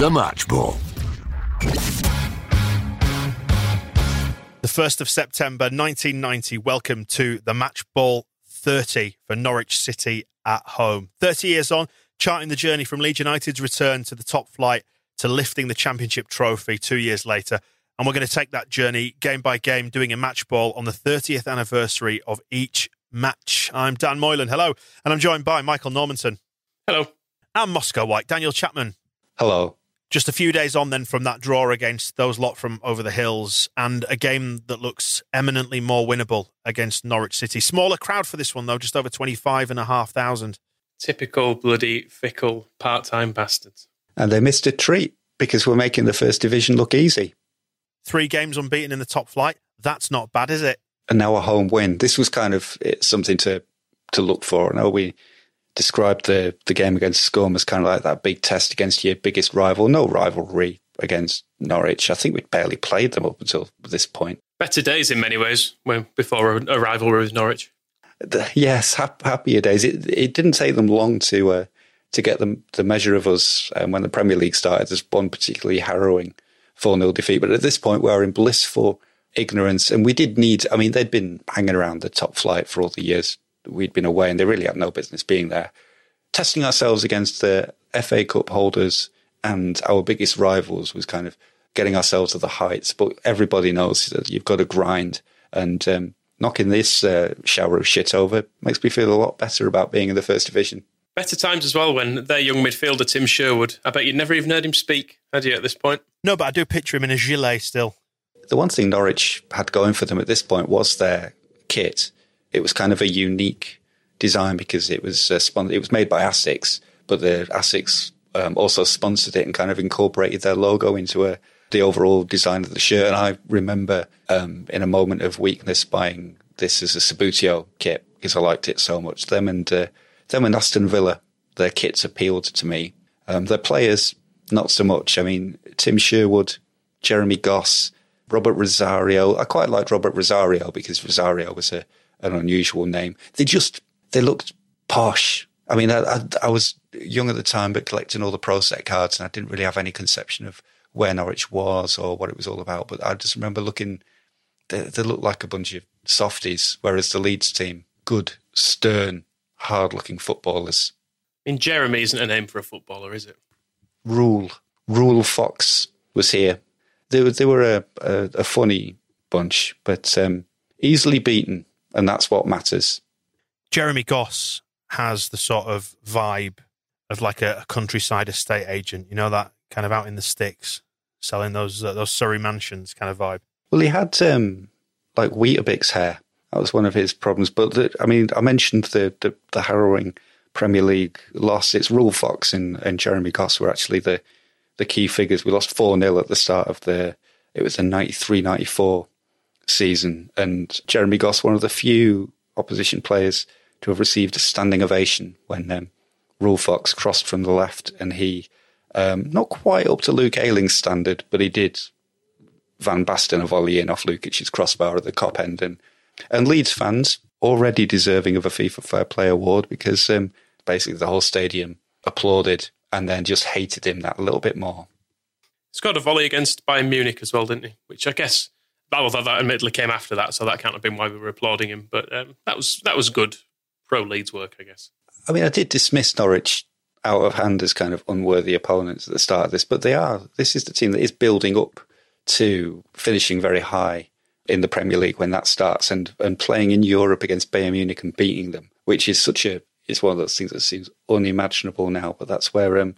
The Match Ball. The 1st of September 1990. Welcome to the Match Ball 30 for Norwich City at home. 30 years on, charting the journey from Leeds United's return to the top flight to lifting the championship trophy two years later. And we're going to take that journey game by game, doing a match ball on the 30th anniversary of each match. I'm Dan Moylan. Hello. And I'm joined by Michael Normanton. Hello. And Moscow White. Daniel Chapman. Hello. Just a few days on then from that draw against those lot from over the hills and a game that looks eminently more winnable against Norwich City. Smaller crowd for this one, though, just over 25,500. Typical bloody fickle part time bastards. And they missed a treat because we're making the first division look easy. Three games unbeaten in the top flight. That's not bad, is it? And now a home win. This was kind of eh, something to to look for. I know we described the, the game against Scum as kind of like that big test against your biggest rival. No rivalry against Norwich. I think we'd barely played them up until this point. Better days in many ways when before a, a rivalry with Norwich. The, yes, happier days. It, it didn't take them long to uh, to get them the measure of us um, when the Premier League started. There's one particularly harrowing 4 0 defeat. But at this point, we are in blissful ignorance. And we did need, I mean, they'd been hanging around the top flight for all the years we'd been away and they really had no business being there. Testing ourselves against the FA Cup holders and our biggest rivals was kind of getting ourselves to the heights. But everybody knows that you've got to grind and um, knocking this uh, shower of shit over makes me feel a lot better about being in the first division. Better times as well when their young midfielder Tim Sherwood. I bet you'd never even heard him speak, had you, at this point? No, but I do picture him in a gilet still. The one thing Norwich had going for them at this point was their kit it was kind of a unique design because it was uh, spon- it was made by Asics, but the Asics um, also sponsored it and kind of incorporated their logo into a, the overall design of the shirt. And I remember um, in a moment of weakness buying this as a Subbuteo kit because I liked it so much. Them and uh, them and Aston Villa, their kits appealed to me. Um, their players, not so much. I mean, Tim Sherwood, Jeremy Goss, Robert Rosario. I quite liked Robert Rosario because Rosario was a an unusual name. They just they looked posh. I mean, I, I, I was young at the time, but collecting all the pro set cards, and I didn't really have any conception of where Norwich was or what it was all about. But I just remember looking; they, they looked like a bunch of softies, whereas the Leeds team, good, stern, hard-looking footballers. I mean, Jeremy isn't a name for a footballer, is it? Ruel, Ruel Fox was here. They were they were a, a, a funny bunch, but um, easily beaten and that's what matters. Jeremy Goss has the sort of vibe of like a, a countryside estate agent, you know, that kind of out in the sticks, selling those uh, those Surrey mansions kind of vibe. Well, he had um, like Weetabix hair. That was one of his problems. But the, I mean, I mentioned the, the, the harrowing Premier League loss. It's Ruel Fox and, and Jeremy Goss were actually the the key figures. We lost 4 0 at the start of the, it was a 93 94 season, and Jeremy Goss, one of the few opposition players to have received a standing ovation when um, Ruel Fox crossed from the left, and he, um, not quite up to Luke Ayling's standard, but he did Van Basten a volley in off Lukic's crossbar at the Kop end, and and Leeds fans already deserving of a FIFA Fair Play award because um, basically the whole stadium applauded and then just hated him that little bit more. He's got a volley against Bayern Munich as well, didn't he? Which I guess although that admittedly came after that, so that can't have been why we were applauding him. But um, that was that was good pro Leeds work, I guess. I mean, I did dismiss Norwich out of hand as kind of unworthy opponents at the start of this, but they are. This is the team that is building up to finishing very high in the Premier League when that starts and, and playing in Europe against Bayern Munich and beating them, which is such a it's one of those things that seems unimaginable now. But that's where um,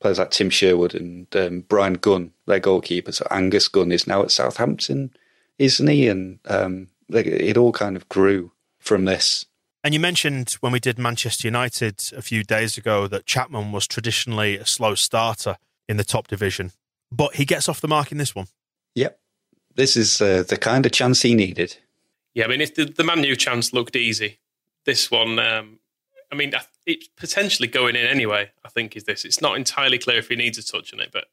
players like Tim Sherwood and um, Bryan Gunn, their goalkeeper, so Angus Gunn is now at Southampton, isn't he? And um, it all kind of grew from this. And you mentioned when we did Manchester United a few days ago that Chapman was traditionally a slow starter in the top division, but he gets off the mark in this one. Yep. This is uh, the kind of chance he needed. Yeah, I mean, if the, the Man U chance looked easy, this one, um, I mean, it's potentially going in anyway, I think, is this. It's not entirely clear if he needs a touch on it, but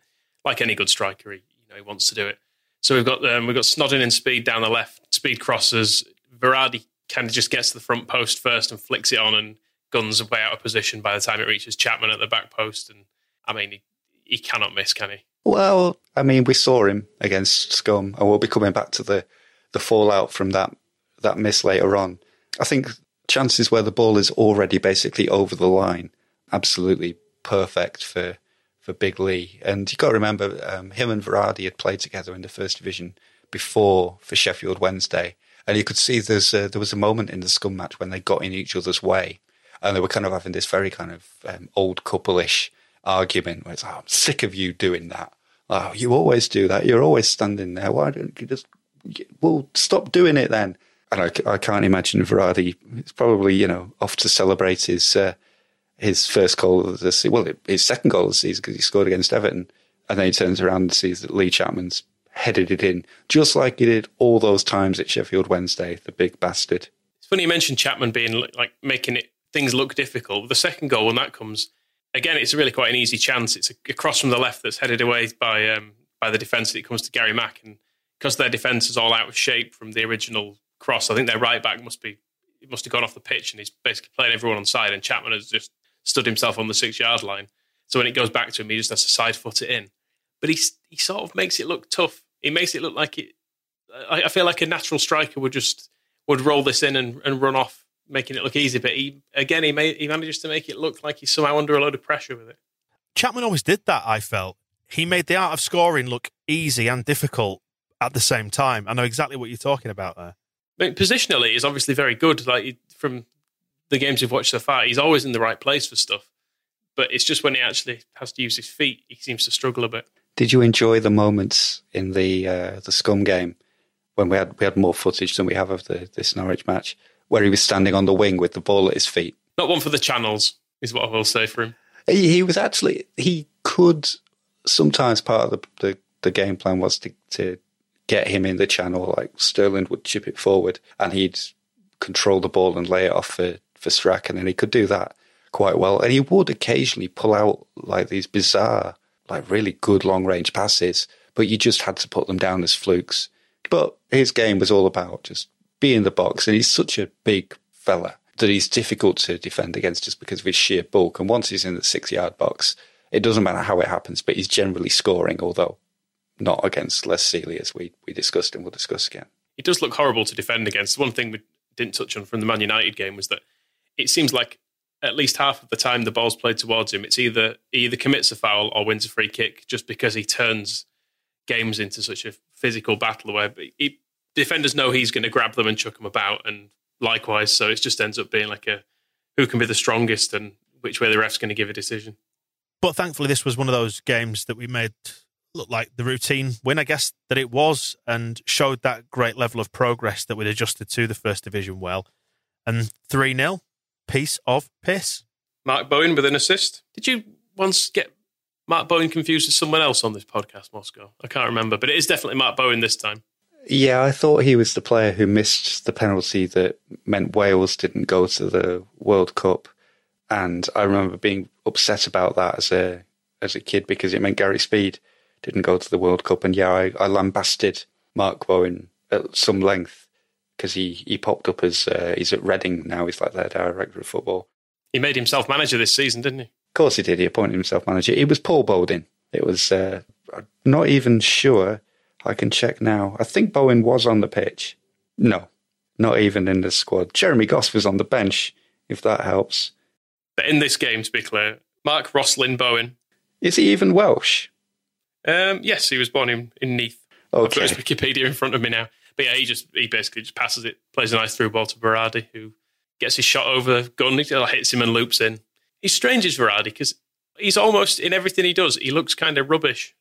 like any good striker, he, you know, he wants to do it. So we've got um, we've got Snodin and Speed down the left, Speed crosses. Varadi kind of just gets to the front post first and flicks it on and Gunn's way out of position by the time it reaches Chapman at the back post. And I mean, he, he cannot miss, can he? Well, I mean, we saw him against Scum, and we'll be coming back to the, the fallout from that that miss later on. I think chances where the ball is already basically over the line, absolutely perfect for for Big Lee. And you got to remember, um, him and Varadi had played together in the first division before for Sheffield Wednesday, and you could see there's a, there was a moment in the scum match when they got in each other's way, and they were kind of having this very kind of um, old couple-ish argument where it's, oh, I'm sick of you doing that. Oh, you always do that. You're always standing there. Why don't you just, well, stop doing it then? And I, I can't imagine Varadi. It's probably, you know, off to celebrate his, uh, his first goal of the season. Well, his second goal of the season because he scored against Everton. And then he turns around and sees that Lee Chapman's headed it in, just like he did all those times at Sheffield Wednesday, the big bastard. It's funny you mentioned Chapman being like making it things look difficult. The second goal, when that comes, again, it's really quite an easy chance. It's across from the left that's headed away by um, by the defence. It comes to Gary Mack, and because their defence is all out of shape from the original cross, I think their right back must be must have gone off the pitch, and he's basically playing everyone on side, and Chapman has just stood himself on the six yard line. So when it goes back to him, he just has to side foot it in. But he he sort of makes it look tough He makes it look like it. I, I feel like a natural striker would just would roll this in and, and run off, making it look easy. But he again, he made, he manages to make it look like he's somehow under a load of pressure with it. Chapman always did that. I felt he made the art of scoring look easy and difficult at the same time. I know exactly what you're talking about there. I mean, positionally, is obviously very good. Like from the games we've watched so far, he's always in the right place for stuff. But it's just when he actually has to use his feet, he seems to struggle a bit. Did you enjoy the moments in the uh, the Scum game when we had we had more footage than we have of the this Norwich match, where he was standing on the wing with the ball at his feet? Not one for the channels, is what I will say for him. He, he was actually he could sometimes part of the, the, the game plan was to, to get him in the channel. Like Sterling would chip it forward, and he'd control the ball and lay it off for for Strachan, and he could do that quite well. And he would occasionally pull out like these bizarre like really good long range passes, but you just had to put them down as flukes. But his game was all about just being in the box, and he's such a big fella that he's difficult to defend against just because of his sheer bulk. And once he's in the six yard box, it doesn't matter how it happens, but he's generally scoring, although not against Les Sealey, as we, we discussed and we'll discuss again. He does look horrible to defend against. One thing we didn't touch on from the Man United game was that it seems like at least half of the time the ball's played towards him, it's either he either commits a foul or wins a free kick just because he turns games into such a physical battle where he, defenders know he's going to grab them and chuck them about, and likewise. So it just ends up being like a who can be the strongest and which way the ref's going to give a decision. But thankfully, this was one of those games that we made look like the routine win, I guess, that it was, and showed that great level of progress that we'd adjusted to the first division well. And 3 0, piece of piss. Mark Bowen with an assist. Did you once get Mark Bowen confused with someone else on this podcast, Moscow? I can't remember, but it is definitely Mark Bowen this time. Yeah, I thought he was the player who missed the penalty that meant Wales didn't go to the World Cup, and I remember being upset about that as a as a kid because it meant Gary Speed didn't go to the World Cup, and yeah, I, I lambasted Mark Bowen at some length because he, he popped up as uh, he's at Reading now. He's like their director of football. He made himself manager this season, didn't he? Of course he did. He appointed himself manager. It was Paul Bodin. It was uh, not even sure. I can check now. I think Bowen was on the pitch. No, not even in the squad. Jeremy Goss was on the bench, if that helps. But in this game, to be clear, Mark Roslin Bowen. Is he even Welsh? Um, yes, he was born in, in Neath. I've got his Wikipedia in front of me now. But yeah, he just he basically just passes it, plays a nice through ball to Varadi, who gets his shot over the Gunn, hits him and loops in. He's strange as Varadi because he's almost in everything he does. He looks kind of rubbish,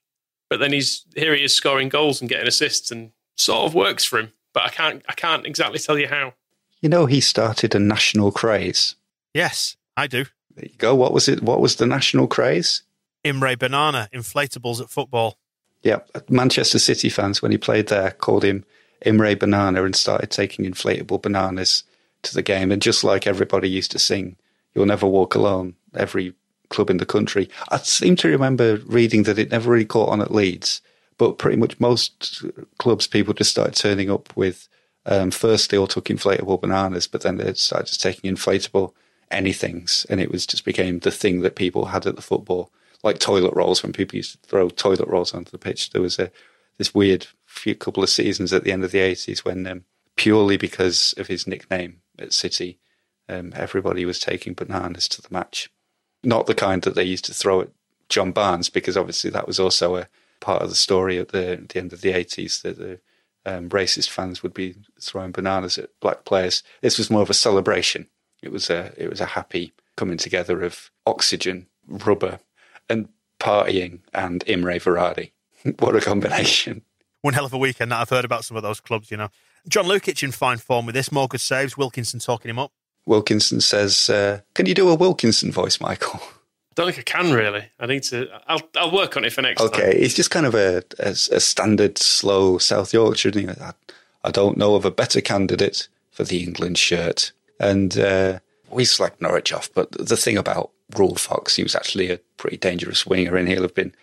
but then he's here. He is scoring goals and getting assists, and sort of works for him. But I can't I can't exactly tell you how. You know, he started a national craze. Yes, I do. There you go. What was it? What was the national craze? Imre Banana, inflatables at football. Yeah, Manchester City fans, when he played there, called him Imre Banana and started taking inflatable bananas to the game. And just like everybody used to sing, You'll Never Walk Alone, every club in the country. I seem to remember reading that it never really caught on at Leeds, but pretty much most clubs, people just started turning up with, um, first they all took inflatable bananas, but then they started just taking inflatable anythings. And it was just became the thing that people had at the football like toilet rolls when people used to throw toilet rolls onto the pitch. There was a this weird few couple of seasons at the end of the eighties when um, purely because of his nickname at City, um, everybody was taking bananas to the match. Not the kind that they used to throw at John Barnes, because obviously that was also a part of the story at the, at the end of the eighties that the um, racist fans would be throwing bananas at black players. This was more of a celebration. It was a it was a happy coming together of oxygen, rubber, and partying and Imre Varadi. what a combination. One hell of a weekend that I've heard about some of those clubs, you know. John Lukic in fine form with this. More good saves. Wilkinson talking him up. Wilkinson says, uh, "Can you do a Wilkinson voice, Michael?" I don't think I can really. I need to. I'll I'll work on it for next time. Okay, it's just kind of a, a, a standard slow South Yorkshire. You I, I don't know of a better candidate for the England shirt. And uh, we slacked Norwich off, but the thing about Ruel Fox, he was actually a pretty dangerous winger, and he'll have been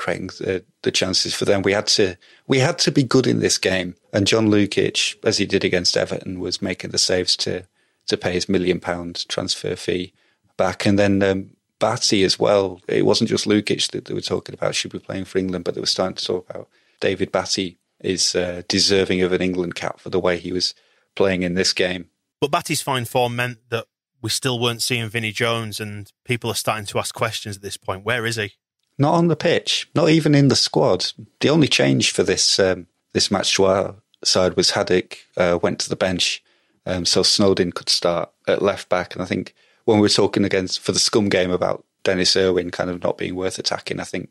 creating the, the chances for them. We had to we had to be good in this game, and John Lukic, as he did against Everton, was making the saves to to pay his million pound transfer fee back, and then. Um, Batty as well. It wasn't just Lukic that they were talking about should be playing for England, but they were starting to talk about David Batty is uh, deserving of an England cap for the way he was playing in this game. But Batty's fine form meant that we still weren't seeing Vinnie Jones, and people are starting to ask questions at this point. Where is he? Not on the pitch, not even in the squad. The only change for this um, this match to our side was Haddock uh, went to the bench, um, so Snodin could start at left back. And I think when we were talking against for the scum game about Denis Irwin kind of not being worth attacking, I think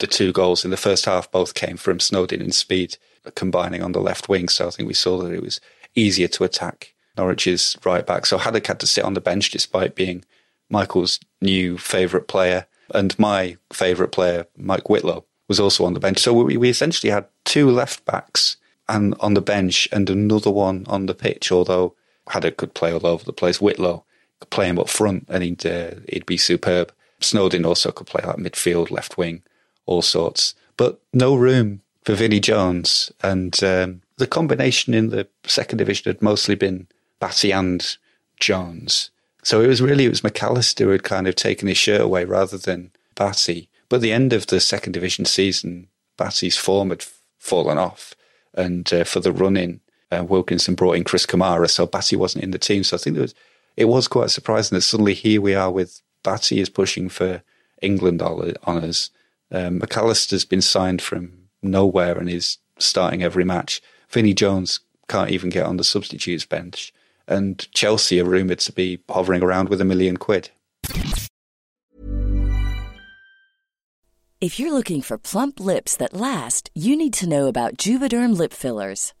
the two goals in the first half both came from Snodin and speed combining on the left wing. So I think we saw that it was easier to attack Norwich's right back. So Haddock had to sit on the bench despite being Michael's new favourite player and my favourite player, Mike Whitlow, was also on the bench. So we, we essentially had two left backs and on the bench and another one on the pitch. Although Haddock could play all over the place, Whitlow could play him up front and he'd uh, he'd be superb. Snodin also could play like midfield, left wing, all sorts. But no room for Vinnie Jones. And um, the combination in the second division had mostly been Batty and Jones. So it was really, it was McAllister who had kind of taken his shirt away rather than Batty. But at the end of the second division season, Batty's form had fallen off. And uh, for the run in, uh, Wilkinson brought in Chris Kamara, so Batty wasn't in the team. So I think it was, it was quite surprising that suddenly here we are with Batty is pushing for England honours. Um, McAllister's been signed from nowhere and is starting every match. Vinnie Jones can't even get on the substitutes bench. And Chelsea are rumoured to be hovering around with a million quid. If you're looking for plump lips that last, you need to know about Juvederm lip fillers.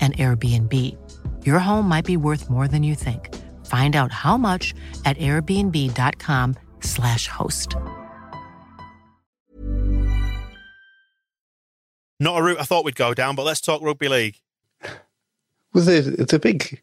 an Airbnb. Your home might be worth more than you think. Find out how much at airbnb.com/slash host. Not a route I thought we'd go down, but let's talk rugby league. Well, the, the big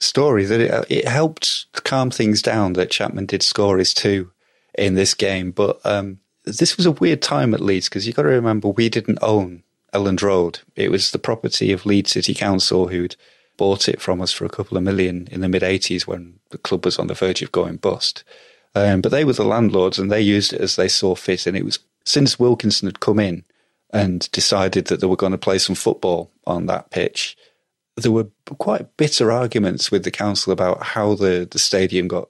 story that it, it helped calm things down that Chapman did score his two in this game. But um, this was a weird time at Leeds because you've got to remember we didn't own Elland Road. It was the property of Leeds City Council who'd bought it from us for a couple of million in the mid 80s when the club was on the verge of going bust. Um, but they were the landlords and they used it as they saw fit. And it was since Wilkinson had come in and decided that they were going to play some football on that pitch, there were quite bitter arguments with the council about how the, the stadium got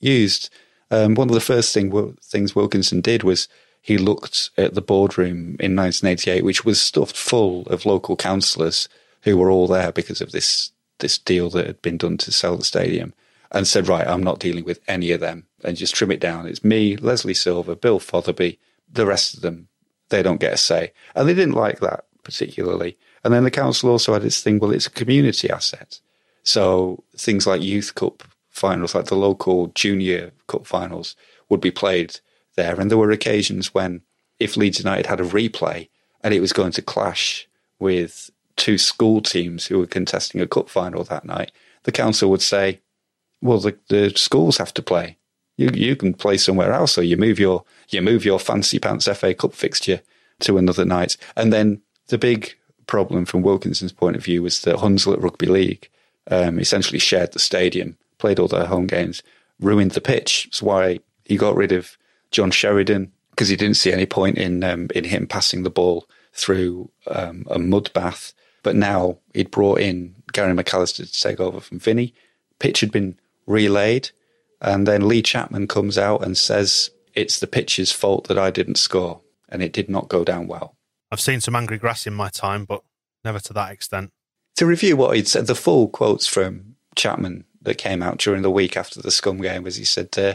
used. Um, one of the first thing, things Wilkinson did was he looked at the boardroom in 1988, which was stuffed full of local councillors who were all there because of this this deal that had been done to sell the stadium, and said, "Right, I'm not dealing with any of them, and just trim it down. It's me, Leslie Silver, Bill Fotherby, the rest of them. They don't get a say." And they didn't like that particularly. And then the council also had its thing. Well, it's a community asset, so things like youth cup finals, like the local junior cup finals, would be played there. And there were occasions when, if Leeds United had a replay and it was going to clash with two school teams who were contesting a cup final that night, the council would say, "Well, the, the schools have to play. You you can play somewhere else, or you move your you move your fancy pants FA Cup fixture to another night." And then the big problem from Wilkinson's point of view was that Hunslet Rugby League um, essentially shared the stadium, played all their home games, ruined the pitch. That's why he got rid of John Sheridan because he didn't see any point in um, in him passing the ball through um, a mud bath. But now he'd brought in Gary McAllister to take over from Vinny. Pitch had been relayed, and then Lee Chapman comes out and says it's the pitch's fault that I didn't score, and it did not go down well. I've seen some angry grass in my time, but never to that extent. To review what he'd said, the full quotes from Chapman that came out during the week after the Scum game was he said, uh,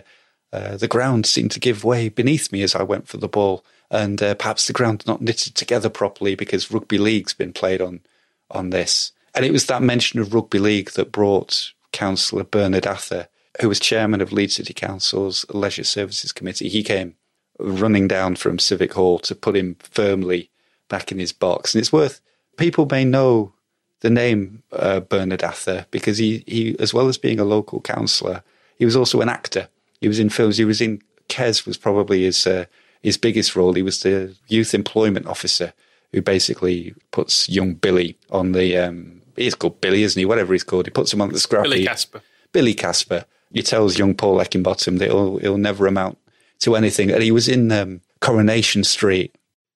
uh, the ground seemed to give way beneath me as I went for the ball, and uh, perhaps the ground not knitted together properly because rugby league's been played on on this. And it was that mention of rugby league that brought Councillor Bernard Atha, who was chairman of Leeds City Council's Leisure Services Committee. He came running down from Civic Hall to put him firmly back in his box. And it's worth people may know the name uh, Bernard Atha because he, he, as well as being a local councillor, he was also an actor. He was in films. He was in Kes was probably his uh, his biggest role. He was the youth employment officer who basically puts young Billy on the. Um, he's called Billy, isn't he? Whatever he's called, he puts him on the scrappy. Billy Casper. Billy Casper. He tells young Paul Heckingbottom that he'll, he'll never amount to anything. And he was in um, Coronation Street.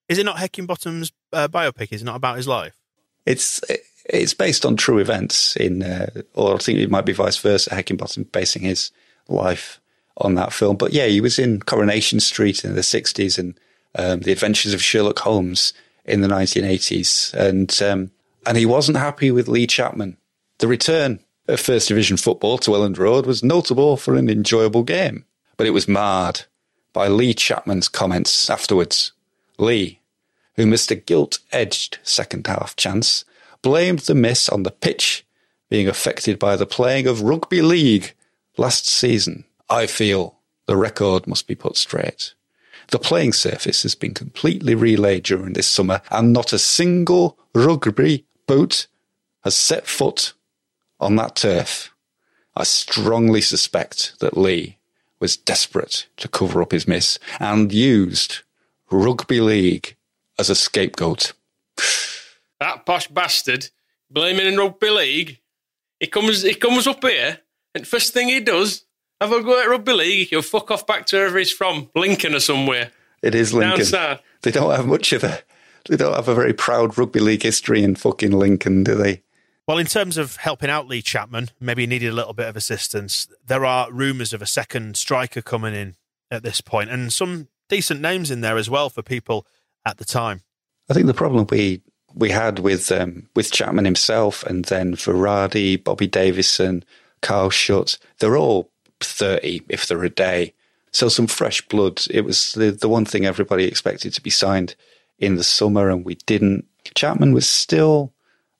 Is it not Heckingbottom's uh, biopic? Is it not about his life? It's it's based on true events in, uh, or I think it might be vice versa. Heckingbottom basing his life on that film. But yeah, he was in Coronation Street in the 60s and um, The Adventures of Sherlock Holmes in the 1980s. And, um, and he wasn't happy with Lee Chapman. The return of First Division football to Elland Road was notable for an enjoyable game, but it was marred by Lee Chapman's comments afterwards. Lee, who missed a gilt edged second half chance, blamed the miss on the pitch being affected by the playing of rugby league last season. I feel the record must be put straight. The playing surface has been completely relaid during this summer, and not a single rugby boot has set foot on that turf. I strongly suspect that Lee was desperate to cover up his miss and used rugby league as a scapegoat. That posh bastard blaming in rugby league. He comes he comes up here and first thing he does, have a go at rugby league, he'll fuck off back to wherever he's from, Lincoln or somewhere. It is Lincoln. Down south. They don't have much of a they don't have a very proud rugby league history in fucking Lincoln, do they? Well, in terms of helping out Lee Chapman, maybe he needed a little bit of assistance. There are rumours of a second striker coming in at this point, and some decent names in there as well for people at the time. I think the problem we we had with um, with Chapman himself, and then Varadi, Bobby Davison, Carl Shutt, they're all thirty if they're a day. So some fresh blood. It was the the one thing everybody expected to be signed in the summer, and we didn't. Chapman was still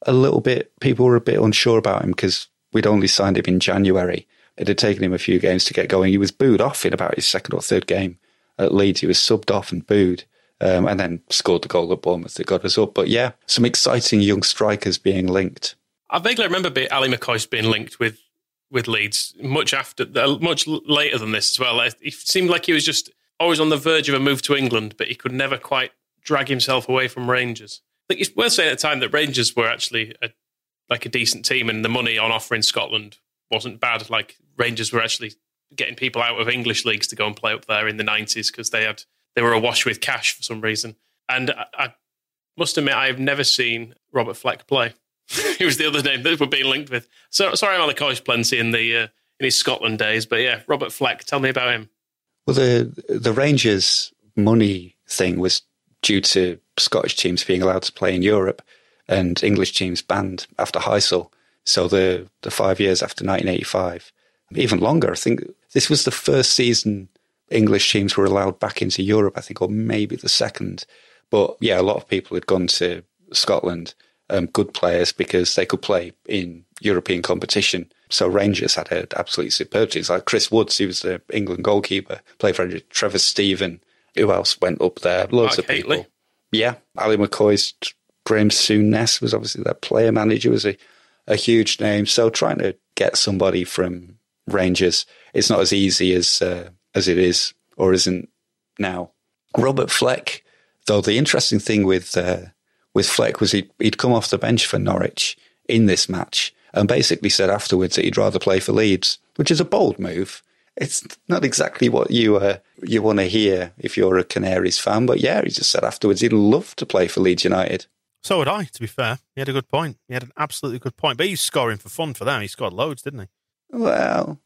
a little bit. People were a bit unsure about him because we'd only signed him in January. It had taken him a few games to get going. He was booed off in about his second or third game at Leeds. He was subbed off and booed um, and then scored the goal at Bournemouth that got us up. But yeah, some exciting young strikers being linked. I vaguely remember Ally McCoist being linked with with Leeds much after, uh, much later than this as well. It seemed like he was just always on the verge of a move to England, but he could never quite drag himself away from Rangers. I think it's worth saying at the time that Rangers were actually a, like a decent team, and the money on offer in Scotland wasn't bad. Like Rangers were actually getting people out of English leagues to go and play up there in the nineties because they had they were awash with cash for some reason. And I, I must admit, I have never seen Robert Fleck play. he was the other name that we're being linked with. So sorry, I'm on the college plenty in the uh, in his Scotland days, but yeah, Robert Fleck. Tell me about him. Well, the the Rangers money thing was due to Scottish teams being allowed to play in Europe and English teams banned after Heysel. So the the five years after 1985, even longer. I think this was the first season English teams were allowed back into Europe, I think, or maybe the second. But yeah, a lot of people had gone to Scotland, um, good players, because they could play in European competition. So Rangers had had absolutely superb teams, like Chris Woods, he was the England goalkeeper, played for Trevor Steven. Who else went up there? Loads Mark of people. Yeah, Ally McCoist Graeme Souness was obviously their player manager, was a, a huge name. So trying to get somebody from Rangers, it's not as easy as uh, as it is or isn't now. Robert Fleck, though, the interesting thing with uh, with Fleck was he'd, he'd come off the bench for Norwich in this match and basically said afterwards that he'd rather play for Leeds, which is a bold move. It's not exactly what you uh, you want to hear if you're a Canaries fan, but yeah, he just said afterwards he'd love to play for Leeds United. So would I, to be fair. He had a good point. He had an absolutely good point. But he's scoring for fun for them. He scored loads, didn't he? Well,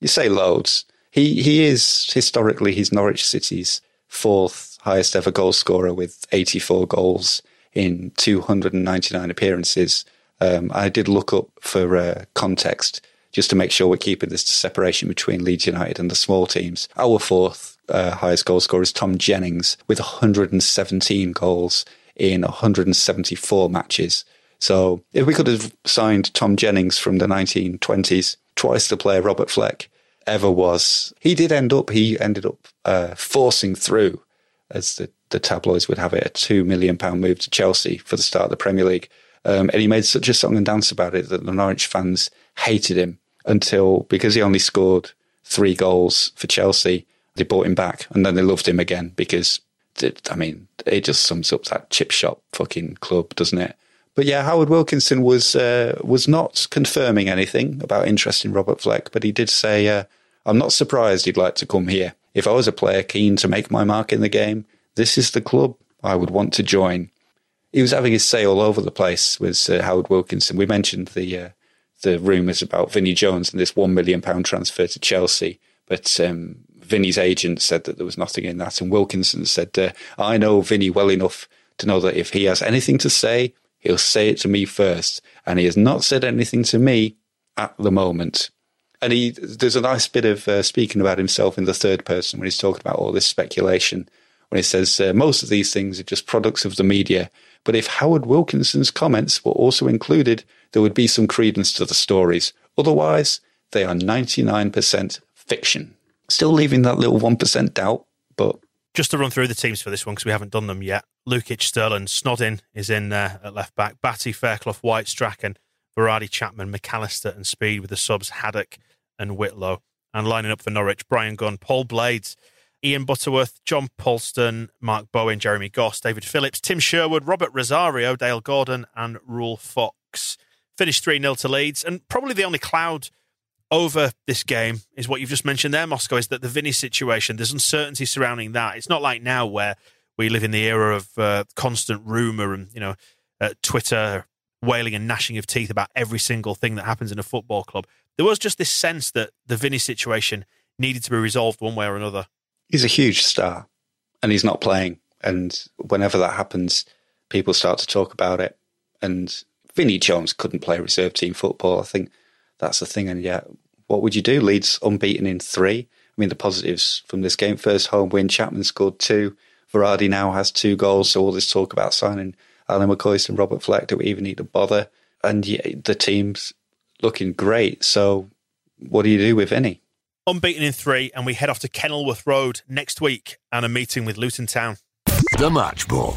you say loads. He he is historically he's Norwich City's fourth highest ever goal scorer with 84 goals in 299 appearances. Um, I did look up for uh, context just to make sure we're keeping this separation between Leeds United and the small teams. Our fourth uh, highest goal scorer is Tom Jennings with 117 goals in 174 matches. So if we could have signed Tom Jennings from the 1920s, twice the player Robert Fleck ever was, he did end up, he ended up uh, forcing through, as the, the tabloids would have it, a £2 million move to Chelsea for the start of the Premier League. Um, and he made such a song and dance about it that the Norwich fans hated him until, because he only scored three goals for Chelsea, they bought him back and then they loved him again because, I mean, it just sums up that chip shop fucking club, doesn't it? But yeah, Howard Wilkinson was uh, was not confirming anything about interest in Robert Fleck, but he did say, uh, "I'm not surprised he'd like to come here. If I was a player keen to make my mark in the game, this is the club I would want to join." he was having his say all over the place. with uh, Howard Wilkinson? We mentioned the uh, the rumours about Vinnie Jones and this one million pound transfer to Chelsea, but um, Vinnie's agent said that there was nothing in that, and Wilkinson said, uh, "I know Vinnie well enough to know that if he has anything to say, he'll say it to me first, and he has not said anything to me at the moment." And he, there's a nice bit of uh, speaking about himself in the third person when he's talking about all this speculation. When he says uh, most of these things are just products of the media, but if Howard Wilkinson's comments were also included, there would be some credence to the stories. Otherwise, they are 99% fiction. Still leaving that little 1% doubt, but. Just to run through the teams for this one, because we haven't done them yet. Lukic, Sterling, Snodin is in there at left back. Batty, Fairclough, White, Strachan, Varadi, Chapman, McAllister, and Speed with the subs Haddock and Whitlow. And lining up for Norwich, Bryan Gunn, Paul Blades, Ian Butterworth, John Polston, Mark Bowen, Jeremy Goss, David Phillips, Tim Sherwood, Robert Rosario, Dale Gordon, and Ruel Fox. Finished 3 0 to Leeds. And probably the only cloud over this game is what you've just mentioned there, Moscow, is that the Vinny situation, there's uncertainty surrounding that. It's not like now where we live in the era of uh, constant rumour and, you know, uh, Twitter wailing and gnashing of teeth about every single thing that happens in a football club. There was just this sense that the Vinny situation needed to be resolved one way or another. He's a huge star and he's not playing. And whenever that happens, people start to talk about it. And Vinnie Jones couldn't play reserve team football. I think that's the thing. And yet, what would you do? Leeds unbeaten in three. I mean, the positives from this game first home win, Chapman scored two. Varadi now has two goals. So all this talk about signing Alan McCoist and Robert Fleck, do we even need to bother? And yeah, the team's looking great. So what do you do with any? Unbeaten in three, and we head off to Kenilworth Road next week and a meeting with Luton Town. The Match Ball.